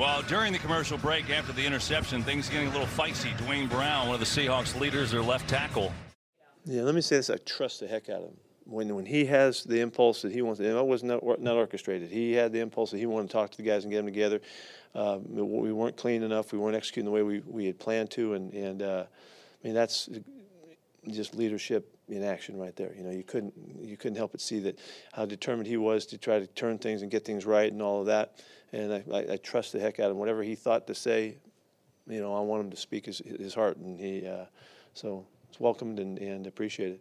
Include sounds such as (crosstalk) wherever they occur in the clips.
Well, during the commercial break after the interception, things getting a little feisty. Duane Brown, one of the Seahawks leaders, their left tackle. Yeah, let me say this: I trust the heck out of him. When when he has the impulse that he wants, and it was not not orchestrated. He had the impulse that he wanted to talk to the guys and get them together. Um, we weren't clean enough. We weren't executing the way we, we had planned to, and and uh, I mean that's just leadership in action right there. You know, you couldn't you couldn't help but see that how determined he was to try to turn things and get things right and all of that. And I, I, I trust the heck out of him. Whatever he thought to say, you know, I want him to speak his his heart, and he uh, so it's welcomed and, and appreciated.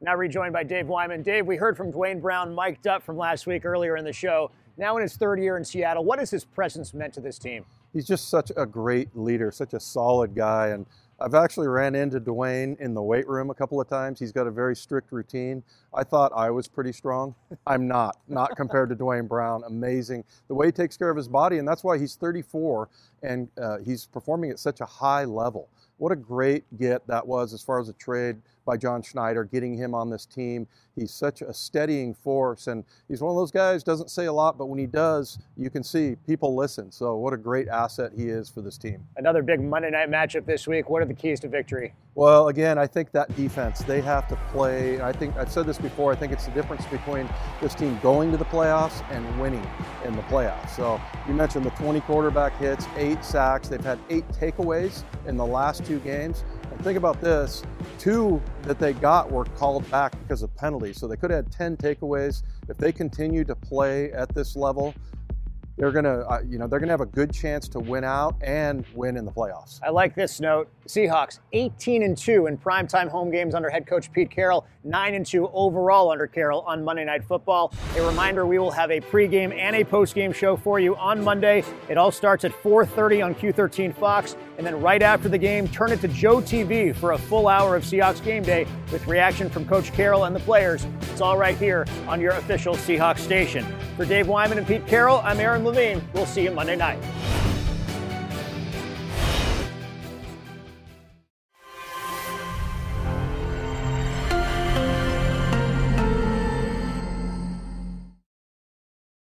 Now rejoined by Dave Wyman. Dave, we heard from Duane Brown mic'd up from last week earlier in the show. Now in his third year in Seattle, what has his presence meant to this team? He's just such a great leader, such a solid guy, and I've actually ran into Duane in the weight room a couple of times. He's got a very strict routine. I thought I was pretty strong. (laughs) I'm not, not compared to Duane Brown. Amazing the way he takes care of his body, and that's why he's 34 and uh, he's performing at such a high level. What a great get that was as far as a trade by John Schneider, getting him on this team. He's such a steadying force, and he's one of those guys doesn't say a lot, but when he does, you can see people listen. So what a great asset he is for this team. Another big Monday night matchup this week. What are the keys to victory? Well, again, I think that defense they have to play. I think I've said this before. I think it's the difference between this team going to the playoffs and winning in the playoffs. So you mentioned the 20 quarterback hits, eight sacks. They've had eight takeaways in the last two games. And think about this two that they got were called back because of penalties. So they could have had 10 takeaways. If they continue to play at this level, they're gonna, uh, you know, they're gonna have a good chance to win out and win in the playoffs. I like this note. Seahawks 18 and 2 in primetime home games under head coach Pete Carroll, 9 and 2 overall under Carroll on Monday Night Football. A reminder: we will have a pregame and a postgame show for you on Monday. It all starts at 4:30 on Q13 Fox, and then right after the game, turn it to Joe TV for a full hour of Seahawks game day with reaction from Coach Carroll and the players. It's all right here on your official Seahawks station. For Dave Wyman and Pete Carroll, I'm Aaron Levine. We'll see you Monday night.